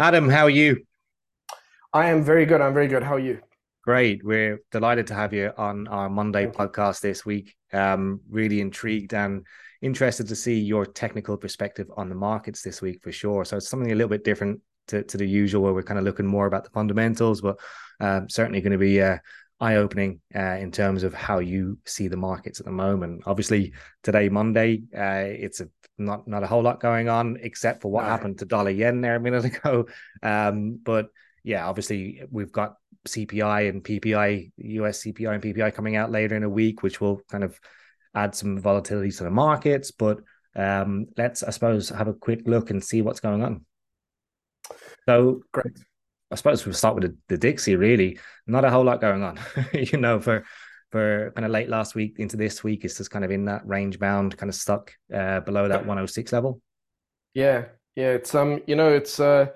Adam, how are you? I am very good. I'm very good. How are you? Great. We're delighted to have you on our Monday podcast this week. Um, really intrigued and interested to see your technical perspective on the markets this week for sure. So it's something a little bit different to, to the usual, where we're kind of looking more about the fundamentals, but um, certainly going to be uh, eye opening uh, in terms of how you see the markets at the moment. Obviously, today Monday, uh, it's a, not not a whole lot going on except for what No. happened to dollar yen there a minute ago. Um, but yeah, obviously we've got CPI and PPI, US CPI and PPI coming out later in a week, which will kind of add some volatility to the markets. But um, let's, I suppose, have a quick look and see what's going on. So Great. I suppose we'll start with the, the Dixie. Really, not a whole lot going on. you know, for for kind of late last week into this week, it's just kind of in that range bound, kind of stuck uh, below that 106 level. Yeah. Yeah. It's um, you know, it's uh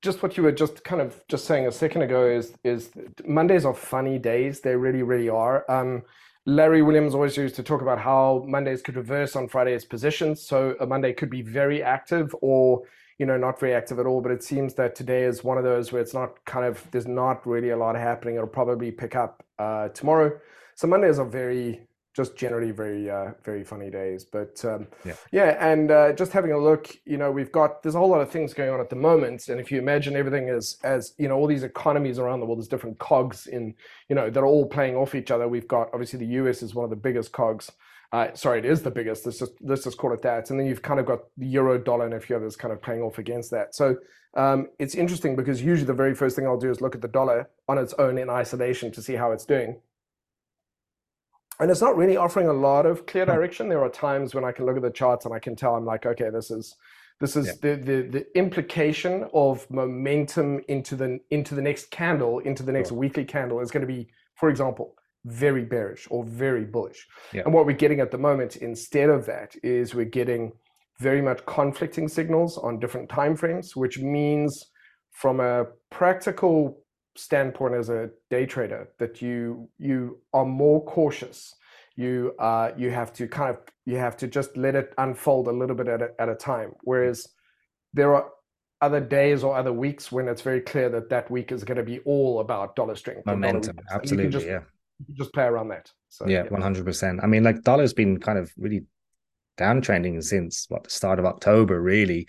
just what you were just kind of just saying a second ago is is Mondays are funny days. They really, really are. Um, Larry Williams always used to talk about how Mondays could reverse on Friday's positions. So a Monday could be very active or, you know, not very active at all. But it seems that today is one of those where it's not kind of, there's not really a lot happening. It'll probably pick up uh, tomorrow. So Mondays are very, just generally very, uh, very funny days. But um, Yeah. yeah, and uh, just having a look, you know, we've got there's a whole lot of things going on at the moment, and if you imagine everything as as you know, all these economies around the world, there's different cogs in, you know, they're all playing off each other. We've got obviously the US is one of the biggest cogs. Uh, sorry, it is the biggest. Let's just let's just call it that. And then you've kind of got the euro, dollar, and a few others kind of playing off against that. So um, it's interesting because usually the very first thing I'll do is look at the dollar on its own in isolation to see how it's doing and it's not really offering a lot of clear Hmm. direction. There are times when I can look at the charts and I can tell I'm like, okay, this is this Yeah. is the the, the implication of momentum into the into the next candle, into the next Sure. weekly candle is going to be, for example, very bearish or very bullish. Yeah. And what we're getting at the moment instead of that is we're getting very much conflicting signals on different time frames, which means from a practical standpoint as a day trader that you you are more cautious you uh you have to kind of you have to just let it unfold a little bit at a, at a time whereas there are other days or other weeks when it's very clear that that week is going to be all about dollar strength dollar Momentum, you absolutely. just Yeah. just play around that so Yeah, yeah 100%. I mean, like dollar's been kind of really downtrending since what the start of October, really.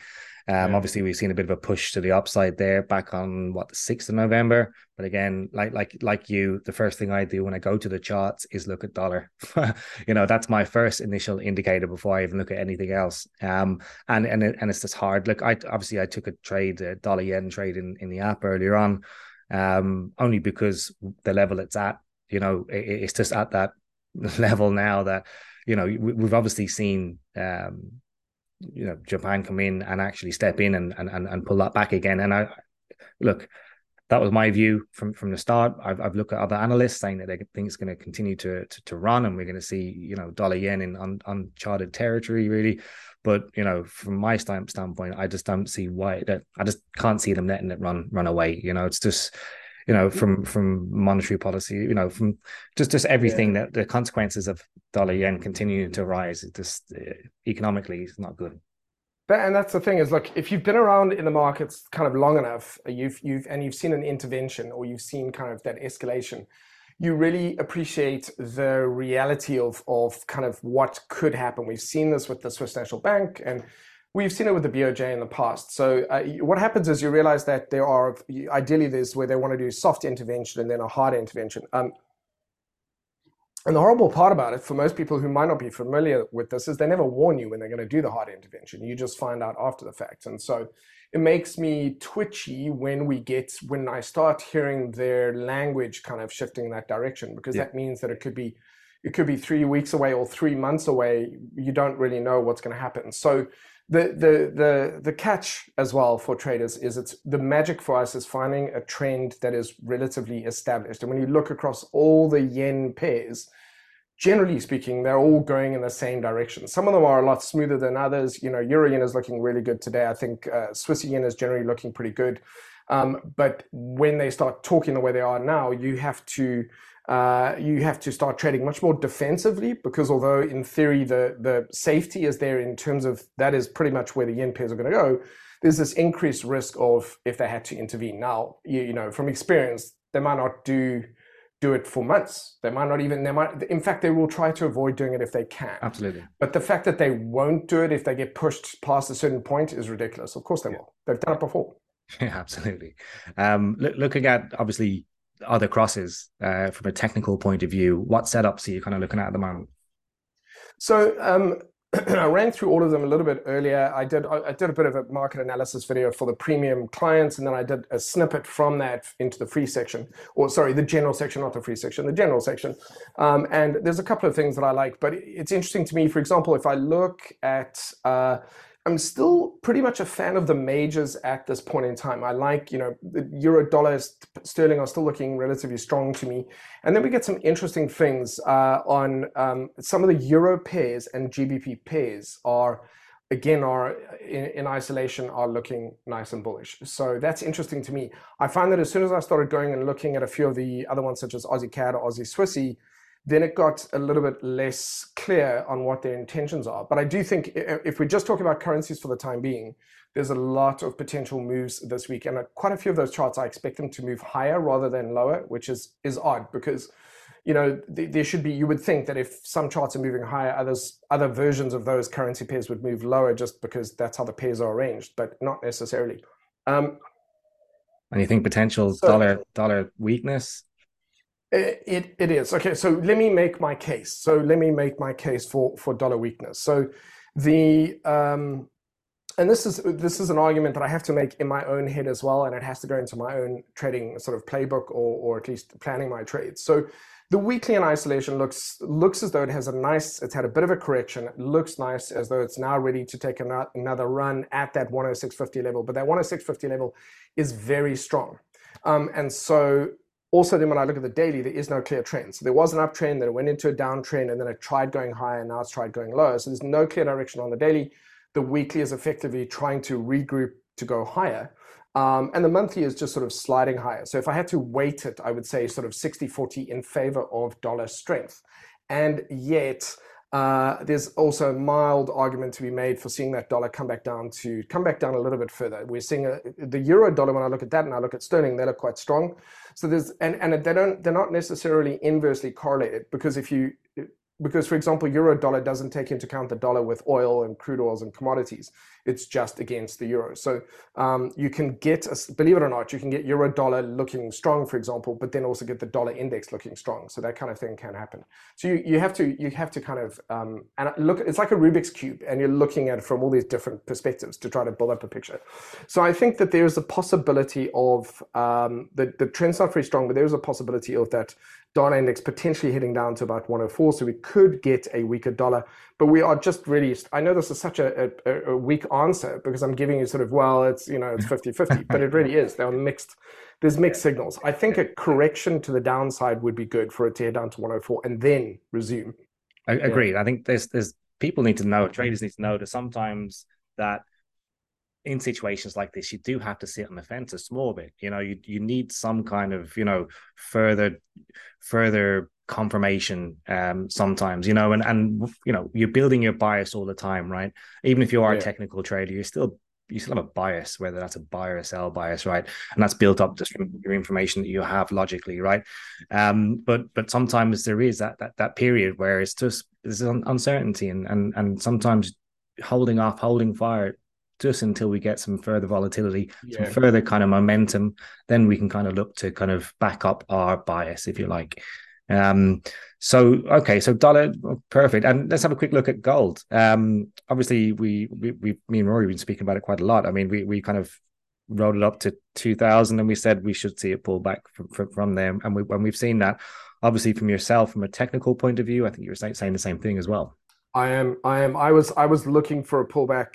Um, yeah obviously we've seen a bit of a push to the upside there back on what the 6th of November. But again, like like like you, the first thing I do when I go to the charts is look at dollar. you know, that's my first initial indicator before I even look at anything else. Um, and and it, and it's just hard. Look, I obviously I took a trade, a dollar yen trade in in the app earlier on, um, only because the level it's at, you know, it, it's just at that level now that you know we, we've obviously seen um you know Japan come in and actually step in and and and, pull that back again. And I look that was my view from from the start. I've, I've looked at other analysts saying that they think it's going to continue to, to run and we're going to see you know dollar yen in un, uncharted territory really. But you know from my stand, standpoint I just don't see why that I just can't see them letting it run run away. You know it's just you know from from monetary policy you know from just just yeah everything that the consequences of dollar yen continuing to rise it just uh, economically is not good and that's the thing is, look, if you've been around in the markets kind of long enough, uh, you've you've and you've seen an intervention or you've seen kind of that escalation, you really appreciate the reality of of kind of what could happen. We've seen this with the Swiss National Bank, and we've seen it with the BOJ in the past. So uh, what happens is you realize that there are ideally there's where they want to do soft intervention and then a hard intervention. Um, and the horrible part about it, for most people who might not be familiar with this, is they never warn you when they're going to do the hard intervention. You just find out after the fact. And so it makes me twitchy when we get, when I start hearing their language kind of shifting in that direction, because yeah that means that it could be, it could be three weeks away or three months away. You don't really know what's going to happen. So the, the, the, the catch as well for traders is it's the magic for us is finding a trend that is relatively established. And when you look across all the yen pairs, generally speaking, they're all going in the same direction. Some of them are a lot smoother than others. You know, Euro yen is looking really good today. I think uh, Swiss yen is generally looking pretty good. Um, but when they start talking the way they are now, you have to uh, you have to start trading much more defensively because although in theory the the safety is there in terms of that is pretty much where the yen pairs are going to go, there's this increased risk of if they had to intervene. Now, you, you know, from experience, they might not do do it for months. They might not even, they might, in fact, they will try to avoid doing it if they can. Absolutely. But the fact that they won't do it if they get pushed past a certain point is ridiculous. Of course they will. They've done it before. Yeah, absolutely. Um, look, looking at obviously other crosses uh, from a technical point of view, what setups are you kind of looking at at the moment? So um, I ran through all of them a little bit earlier. I did I did a bit of a market analysis video for the premium clients, and then I did a snippet from that into the free section, or sorry, the general section, not the free section, the general section. Um, and there's a couple of things that I like, but it's interesting to me. For example, if I look at uh, I'm still pretty much a fan of the majors at this point in time. I like, you know, the euro, dollar, sterling are still looking relatively strong to me. And then we get some interesting things uh, on um, some of the euro pairs and GBP pairs are again are in, in, isolation are looking nice and bullish. So that's interesting to me. I find that as soon as I started going and looking at a few of the other ones such as Aussie CAD or Aussie Swissy, then it got a little bit less clear on what their intentions are. But I do think if we just talk about currencies for the time being, there's a lot of potential moves this week, and quite a few of those charts I expect them to move higher rather than lower, which is is odd because you know there should be you would think that if some charts are moving higher others other versions of those currency pairs would move lower just because that's how the pairs are arranged but not necessarily. Um, and you think potential so, dollar dollar weakness it, it is. Okay, so let me make my case. So let me make my case for, for dollar weakness. So the um, and this is this is an argument that I have to make in my own head as well, and it has to go into my own trading sort of playbook or or at least planning my trades. So the weekly in isolation looks looks as though it has a nice it's had a bit of a correction it looks nice as though it's now ready to take another run at that 106.50 level but that 106.50 level is very strong um, and so also then when I look at the daily, there is no clear trend. So there was an uptrend, then it went into a downtrend, and then it tried going higher, and now it's tried going lower. So there's no clear direction on the daily. The weekly is effectively trying to regroup to go higher. Um, and the monthly is just sort of sliding higher. So if I had to weight it, I would say sort of 60 40 in favor of dollar strength. And yet, uh, there's also a mild argument to be made for seeing that dollar come back down to come back down a little bit further. We're seeing a, the euro dollar when I look at that and I look at sterling, they look quite strong. So there's and and they don't they're not necessarily inversely correlated because if you because for example euro dollar doesn't take into account the dollar with oil and crude oils and commodities. It's just against the euro. So um, you can get a, believe it or not you can get euro dollar looking strong for example but then also get the dollar index looking strong. So that kind of thing can happen. So you, you have to you have to kind of um, and look it's like a rubik's cube and you're looking at it from all these different perspectives to try to build up a picture. So i think that there's a possibility of um, the, the trend's not very strong but there's a possibility of that dollar index potentially heading down to about 104. So we could get a weaker dollar, but we are just really, I know this is such a, a, a weak answer because I'm giving you sort of, well, it's, you know, it's 50 50, but it really is. They're mixed. There's mixed signals. I think a correction to the downside would be good for it to head down to 104 and then resume. I agree. Yeah. I think there's, there's people need to know, traders need to know that sometimes that in situations like this, you do have to sit on the fence a small bit. You know, you you need some kind of you know further further confirmation um sometimes you know and and you know you're building your bias all the time right even if you are yeah. a technical trader you're still you still have a bias whether that's a buy or sell bias right and that's built up just from your information that you have logically right um but but sometimes there is that that, that period where it's just there's uncertainty and and and sometimes holding off holding fire just until we get some further volatility, yeah. some further kind of momentum, then we can kind of look to kind of back up our bias, if you like. Um, so okay, so dollar perfect, and let's have a quick look at gold. Um, obviously, we, we, we me and Rory have been speaking about it quite a lot. I mean, we we kind of rolled it up to 2000 and we said we should see it pull back from, from, from them and we, when we've seen that obviously from yourself from a technical point of view i think you were saying, saying the same thing as well i am i am i was i was looking for a pullback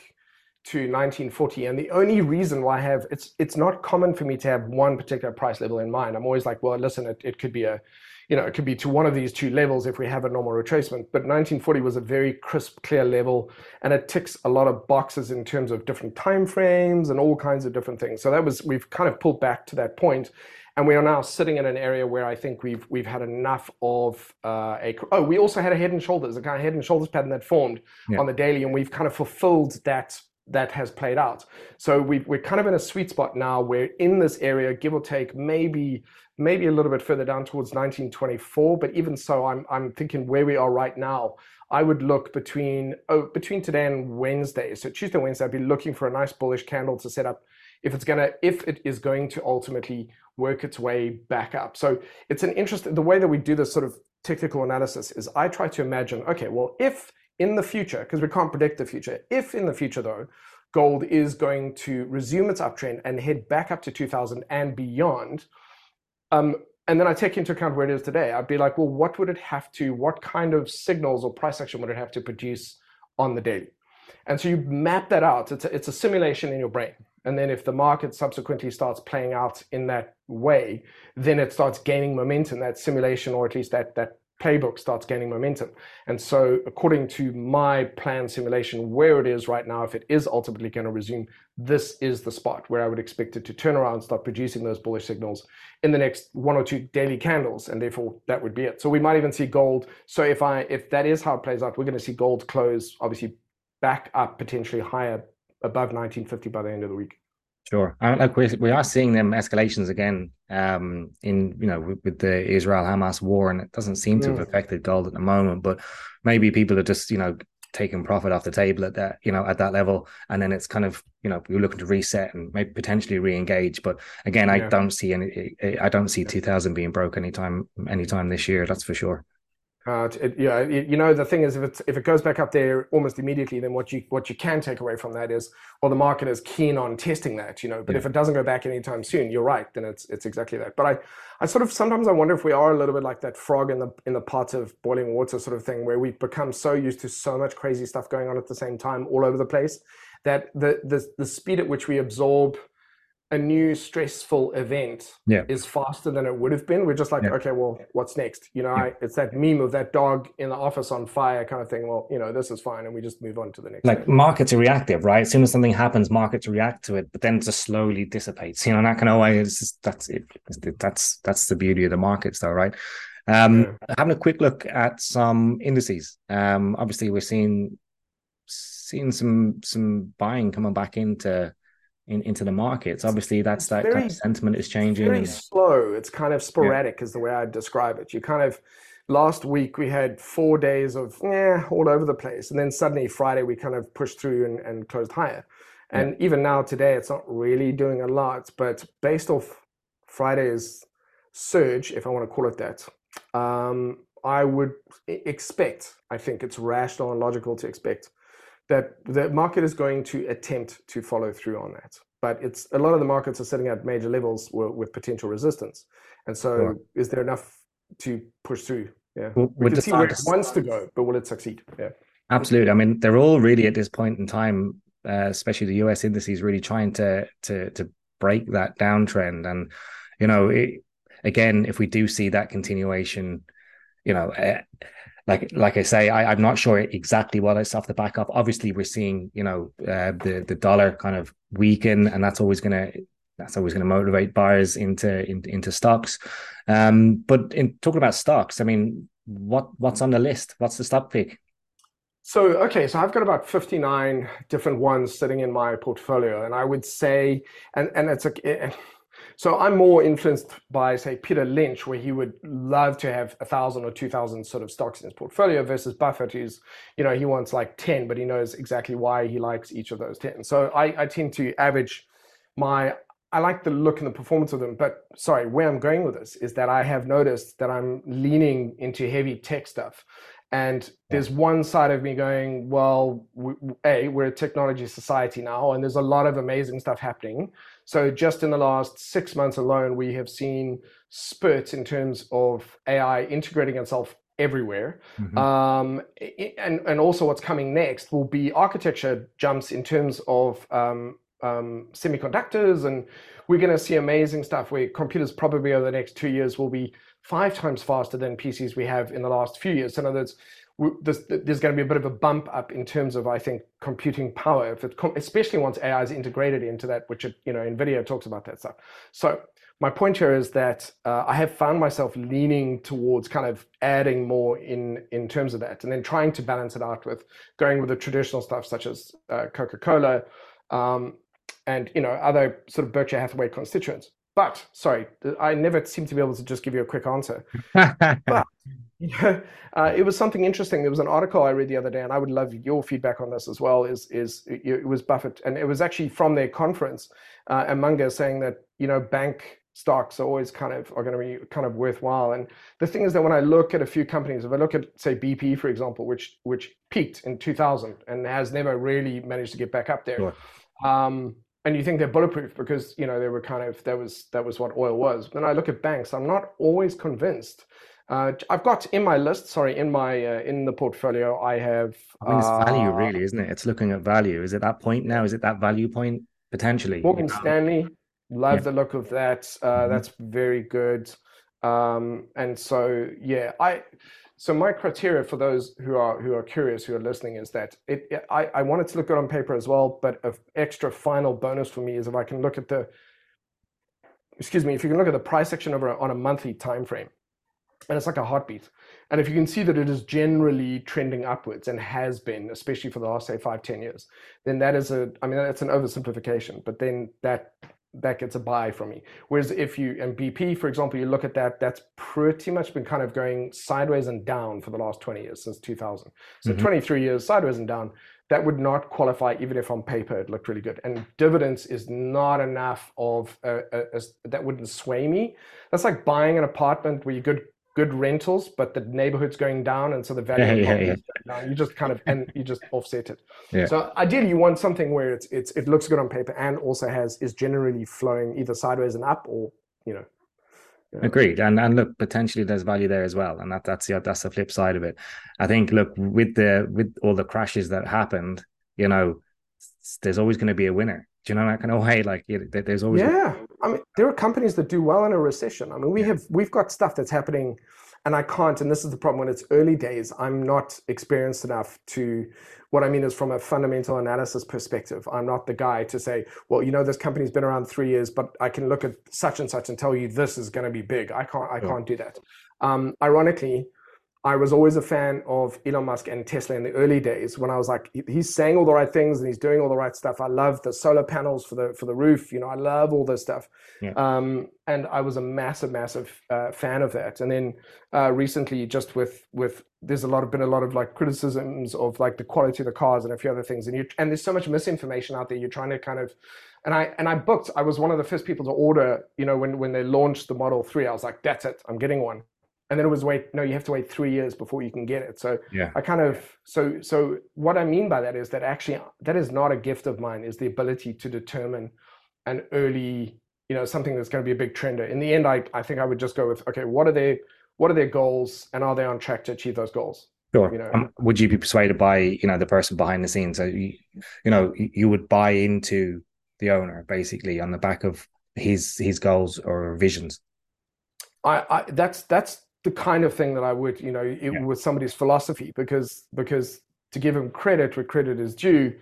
to 1940 and the only reason why i have it's it's not common for me to have one particular price level in mind i'm always like well listen it, it could be a you know it could be to one of these two levels if we have a normal retracement but 1940 was a very crisp clear level and it ticks a lot of boxes in terms of different time frames and all kinds of different things so that was we've kind of pulled back to that point and we are now sitting in an area where I think we've we've had enough of uh, a. Oh, we also had a head and shoulders, a kind of head and shoulders pattern that formed yeah. on the daily, and we've kind of fulfilled that that has played out. So we, we're kind of in a sweet spot now where in this area, give or take, maybe maybe a little bit further down towards 1924. But even so, I'm I'm thinking where we are right now. I would look between oh, between today and Wednesday. So Tuesday, Wednesday, I'd be looking for a nice bullish candle to set up if it's gonna if it is going to ultimately work its way back up. So it's an interest. The way that we do this sort of technical analysis is I try to imagine. Okay, well, if in the future, because we can't predict the future, if in the future though, gold is going to resume its uptrend and head back up to 2000 and beyond. Um, and then I take into account where it is today. I'd be like, well, what would it have to, what kind of signals or price action would it have to produce on the daily? And so you map that out. It's a, it's a simulation in your brain. And then if the market subsequently starts playing out in that way, then it starts gaining momentum, that simulation, or at least that, that playbook starts gaining momentum. And so, according to my plan simulation, where it is right now, if it is ultimately going to resume, this is the spot where I would expect it to turn around, start producing those bullish signals in the next one or two daily candles, and therefore that would be it. So we might even see gold. So if I if that is how it plays out, we're going to see gold close obviously back up potentially higher above 1950 by the end of the week. Sure, I, like we we are seeing them escalations again um, in you know with, with the Israel Hamas war, and it doesn't seem to have affected gold at the moment. But maybe people are just you know taking profit off the table at that you know at that level, and then it's kind of you know you're looking to reset and maybe potentially re-engage. But again, I don't see any. I don't see 2000 being broke anytime anytime this year. That's for sure. Uh, it, yeah, it, you know the thing is, if it if it goes back up there almost immediately, then what you what you can take away from that is, well, the market is keen on testing that, you know. But yeah. if it doesn't go back anytime soon, you're right. Then it's it's exactly that. But I I sort of sometimes I wonder if we are a little bit like that frog in the in the pot of boiling water sort of thing, where we've become so used to so much crazy stuff going on at the same time all over the place that the the the speed at which we absorb a new stressful event yeah. is faster than it would have been. We're just like, yeah. okay, well, what's next? You know, yeah. I, it's that meme of that dog in the office on fire kind of thing. Well, you know, this is fine, and we just move on to the next. Like thing. markets are reactive, right? As soon as something happens, markets react to it, but then it just slowly dissipates. You know, that kind of way. It's just, that's it. That's that's the beauty of the markets, though, right? Um, having a quick look at some indices. Um, obviously, we're seeing seeing some some buying coming back into in, into the markets. Obviously, that's that very, kind of sentiment is changing. Very slow. It's kind of sporadic, yeah. is the way I'd describe it. You kind of last week we had four days of yeah all over the place, and then suddenly Friday we kind of pushed through and, and closed higher. And yeah. even now today, it's not really doing a lot, but based off Friday's surge, if I want to call it that, um, I would expect. I think it's rational and logical to expect that the market is going to attempt to follow through on that. But it's a lot of the markets are sitting at major levels with potential resistance. And so, is there enough to push through? Yeah, we, we can see where it wants to go, but will it succeed? Yeah, absolutely. I mean, they're all really at this point in time, uh, especially the US indices, really trying to to to break that downtrend. And you know, it, again, if we do see that continuation, you know. Uh, like like I say, I, am not sure exactly what it's off the back of. Obviously, we're seeing you know uh, the the dollar kind of weaken, and that's always gonna that's always going to motivate buyers into, into into stocks. Um, but in talking about stocks, I mean, what what's on the list? What's the stock pick? So okay, so I've got about 59 different ones sitting in my portfolio, and I would say, and and it's a so I'm more influenced by, say, Peter Lynch, where he would love to have a thousand or two thousand sort of stocks in his portfolio, versus Buffett, who's, you know, he wants like ten, but he knows exactly why he likes each of those ten. So I, I tend to average my. I like the look and the performance of them, but sorry, where I'm going with this is that I have noticed that I'm leaning into heavy tech stuff. And there's one side of me going, well, we, A, we're a technology society now, and there's a lot of amazing stuff happening. So just in the last six months alone, we have seen spurts in terms of AI integrating itself everywhere. Mm-hmm. Um, and, and also what's coming next will be architecture jumps in terms of um, um, semiconductors. And we're going to see amazing stuff where computers probably over the next two years will be five times faster than PCs we have in the last few years. So in other words, there's, there's going to be a bit of a bump up in terms of I think computing power, if it especially once AI is integrated into that, which it, you know Nvidia talks about that stuff. So my point here is that uh, I have found myself leaning towards kind of adding more in in terms of that, and then trying to balance it out with going with the traditional stuff such as uh, Coca Cola, um, and you know other sort of Berkshire Hathaway constituents. But sorry, I never seem to be able to just give you a quick answer. but yeah, uh, it was something interesting. There was an article I read the other day, and I would love your feedback on this as well. Is is it was Buffett, and it was actually from their conference, uh, and Munger saying that you know bank stocks are always kind of are going to be kind of worthwhile. And the thing is that when I look at a few companies, if I look at say BP for example, which which peaked in 2000 and has never really managed to get back up there. Sure. Um, and you think they're bulletproof because you know they were kind of that was that was what oil was. When I look at banks, I'm not always convinced uh, I've got in my list, sorry, in my uh, in the portfolio, I have. I mean, it's uh, value, really, isn't it? It's looking at value. Is it that point now? Is it that value point potentially? Morgan? Stanley, love yeah. the look of that. Uh, mm-hmm. That's very good. Um, and so, yeah, I. So my criteria for those who are who are curious, who are listening, is that it. it I I want it to look good on paper as well, but an extra final bonus for me is if I can look at the. Excuse me, if you can look at the price section over on a monthly time frame and it's like a heartbeat. And if you can see that it is generally trending upwards and has been, especially for the last say five, ten years, then that is a, I mean, that's an oversimplification, but then that that gets a buy from me. Whereas if you and BP, for example, you look at that, that's pretty much been kind of going sideways and down for the last 20 years since 2000. So mm-hmm. 23 years sideways and down. That would not qualify even if on paper it looked really good. And dividends is not enough of a, a, a, that wouldn't sway me. That's like buying an apartment where you good good rentals, but the neighborhood's going down, and so the value yeah, of yeah, yeah. down. You just kind of and you just offset it. Yeah. So ideally, you want something where it's it's it looks good on paper and also has is generally flowing either sideways and up, or you know. Agreed, and and look, potentially there's value there as well, and that that's the that's the flip side of it. I think look with the with all the crashes that happened, you know, there's always going to be a winner. Do you know that kind of way? Like there's always yeah. I mean, there are companies that do well in a recession. I mean, we have we've got stuff that's happening, and I can't. And this is the problem when it's early days. I'm not experienced enough to. What I mean is from a fundamental analysis perspective. I'm not the guy to say, well, you know, this company's been around three years, but I can look at such and such and tell you this is going to be big. I can't. I can't do that. Um, ironically, I was always a fan of Elon Musk and Tesla in the early days when I was like, he's saying all the right things and he's doing all the right stuff. I love the solar panels for the for the roof. You know, I love all this stuff. Yeah. Um, and I was a massive, massive uh, fan of that. And then uh, recently, just with with there's a lot of been a lot of like criticisms of like the quality of the cars and a few other things. And you and there's so much misinformation out there. You're trying to kind of and I and I booked. I was one of the first people to order. You know, when when they launched the Model Three, I was like, that's it. I'm getting one and then it was wait no you have to wait three years before you can get it so yeah i kind of so so what i mean by that is that actually that is not a gift of mine is the ability to determine an early you know something that's going to be a big trender in the end i i think i would just go with okay what are their what are their goals and are they on track to achieve those goals Sure. You know, um, would you be persuaded by you know the person behind the scenes? So you, you know you would buy into the owner basically on the back of his his goals or visions. I, I that's that's the kind of thing that I would, you know, it, yeah. with somebody's philosophy, because because to give him credit where credit is due,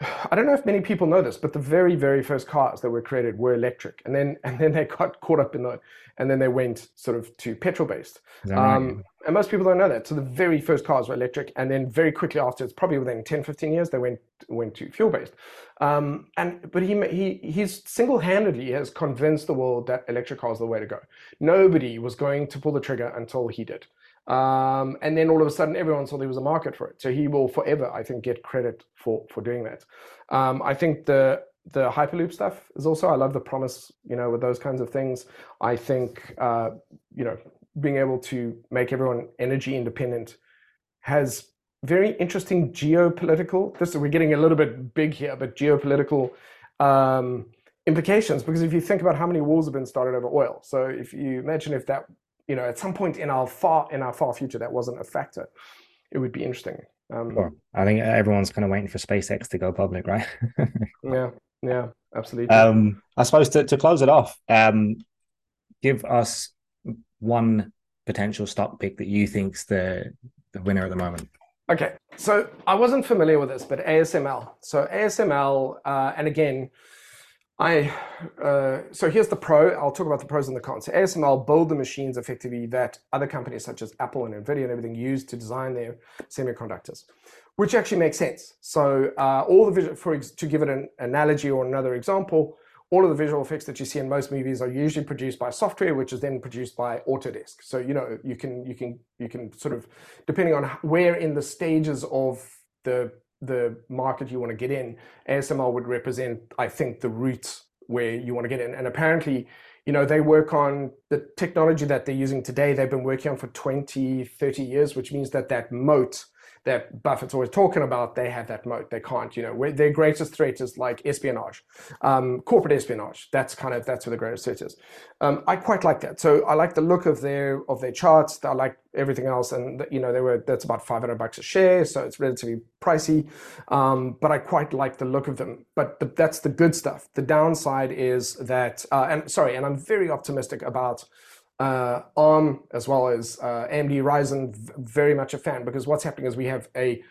I don't know if many people know this, but the very, very first cars that were created were electric, and then and then they got caught up in the, and then they went sort of to petrol based. Um, and most people don't know that. So the very first cars were electric, and then very quickly after, it's probably within 10, 15 years, they went went to fuel based. Um, and but he he he's single handedly has convinced the world that electric cars are the way to go. Nobody was going to pull the trigger until he did. Um, and then all of a sudden, everyone saw there was a market for it. So he will forever, I think, get credit for for doing that. Um, I think the the hyperloop stuff is also I love the promise, you know, with those kinds of things. I think uh, you know being able to make everyone energy independent has very interesting geopolitical. This we're getting a little bit big here, but geopolitical um, implications because if you think about how many wars have been started over oil, so if you imagine if that you know, at some point in our far in our far future that wasn't a factor, it would be interesting. Um, sure. I think everyone's kind of waiting for SpaceX to go public, right? yeah, yeah, absolutely. Um, I suppose to, to close it off, um, give us one potential stock pick that you think's the the winner at the moment. Okay, so I wasn't familiar with this, but ASML. So ASML, uh, and again, I uh, so here's the pro. I'll talk about the pros and the cons. So ASML build the machines effectively that other companies such as Apple and Nvidia and everything use to design their semiconductors, which actually makes sense. So uh, all the visual, for to give it an analogy or another example, all of the visual effects that you see in most movies are usually produced by software, which is then produced by Autodesk. So you know you can you can you can sort of depending on where in the stages of the the market you want to get in, ASML would represent, I think, the route where you want to get in. And apparently, you know, they work on the technology that they're using today. They've been working on for 20, 30 years, which means that that moat that Buffett's always talking about, they have that moat. They can't, you know, their greatest threat is like espionage, um, corporate espionage. That's kind of that's where the greatest threat is. Um, I quite like that. So I like the look of their of their charts. I like everything else, and you know, they were that's about 500 bucks a share, so it's relatively pricey. Um, but I quite like the look of them. But the, that's the good stuff. The downside is that, uh, and sorry, and I'm very optimistic about uh, ARM as well as uh, AMD Ryzen, very much a fan because what's happening is we have a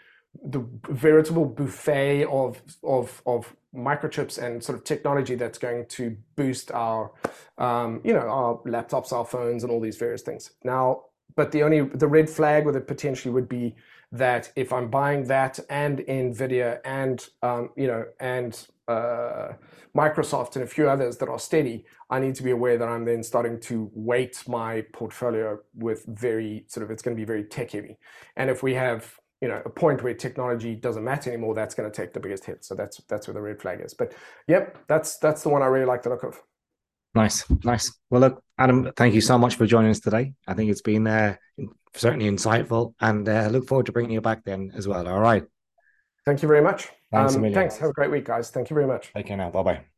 the veritable buffet of of of microchips and sort of technology that's going to boost our um, you know our laptops, our phones, and all these various things. Now, but the only the red flag with it potentially would be that if I'm buying that and Nvidia and um, you know and uh, Microsoft and a few others that are steady, I need to be aware that I'm then starting to weight my portfolio with very sort of it's going to be very tech heavy. And if we have you know a point where technology doesn't matter anymore, that's going to take the biggest hit. So that's that's where the red flag is. But yep, that's that's the one I really like the look of. Nice, nice. Well, look, Adam, thank you so much for joining us today. I think it's been uh, certainly insightful, and uh, look forward to bringing you back then as well. All right. Thank you very much. Thanks, um, thanks. Have a great week, guys. Thank you very much. Take care now. Bye bye.